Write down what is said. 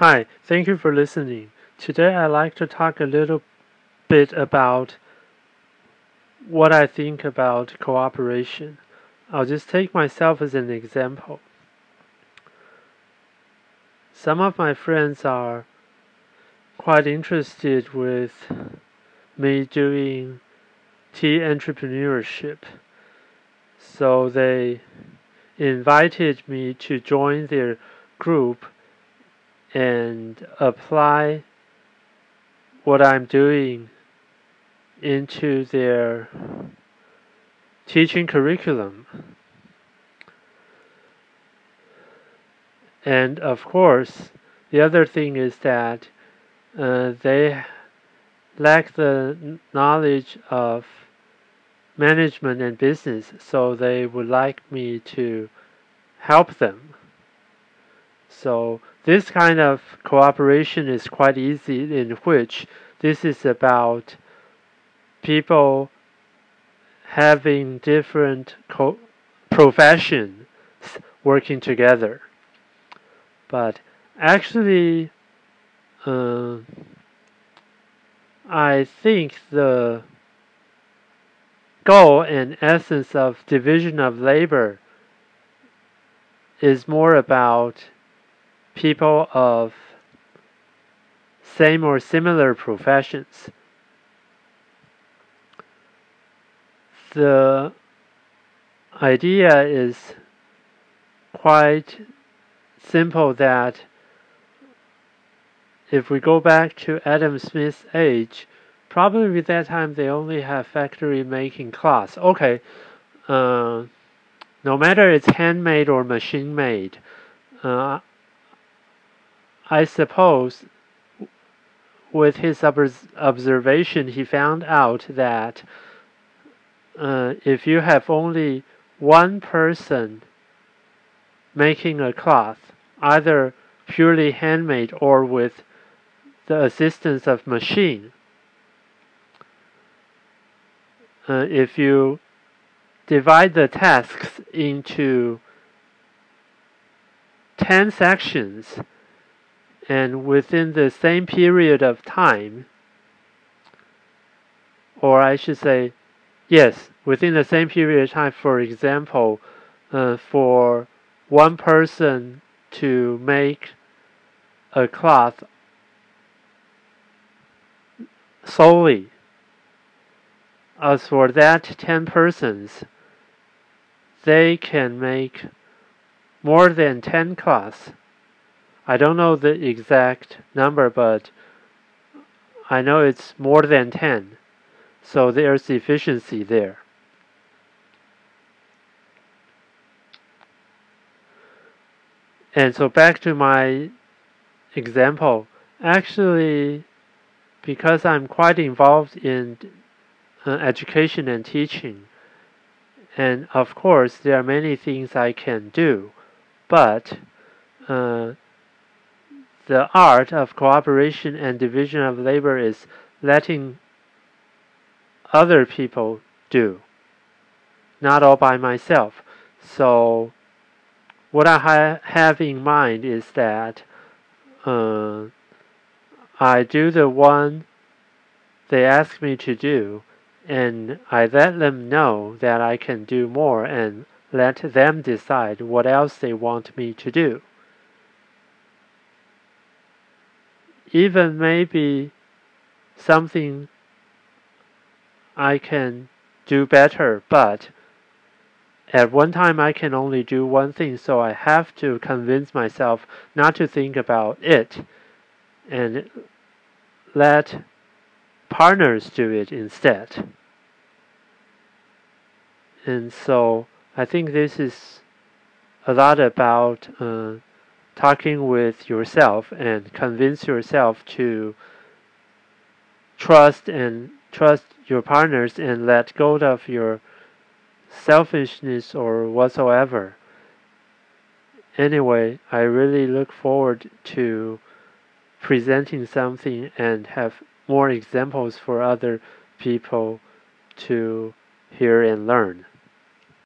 Hi, thank you for listening. Today I'd like to talk a little bit about what I think about cooperation. I'll just take myself as an example. Some of my friends are quite interested with me doing tea entrepreneurship. So they invited me to join their group and apply what I'm doing into their teaching curriculum. And of course, the other thing is that uh, they lack the knowledge of management and business, so they would like me to help them. So this kind of cooperation is quite easy in which this is about people having different professions working together. But actually, uh, I think the goal and essence of division of labor is more about people of same or similar professions. The idea is quite simple that if we go back to Adam Smith's age, probably at that time they only have factory making cloths. Okay, uh, no matter it's handmade or machine made, uh, I suppose with his observation he found out that uh, if you have only one person making a cloth, either purely handmade or with the assistance of machine. Uh, if you divide the tasks into 10 sections and within the same period of time, or I should say, yes, within the same period of time, for example, uh, for one person to make a cloth solely. As for that 10 persons, they can make more than 10 cloths. I don't know the exact number, but I know it's more than 10. So there's efficiency there. And so back to my example, actually, because I'm quite involved in uh, education and teaching, and of course, there are many things I can do, but uh, the art of cooperation and division of labor is letting other people do, not all by myself. So, what I ha have in mind is that uh, I do the one they ask me to do, and I let them know that I can do more and let them decide what else they want me to do. Even maybe something I can do better, but at one time I can only do one thing, so I have to convince myself not to think about it and let partners do it instead. And so I think this is a lot about uh, talking with yourself and convince yourself to trust and trust your partners and let go of your selfishness or whatsoever. Anyway, I really look forward to presenting something and have more examples for other people to hear and learn.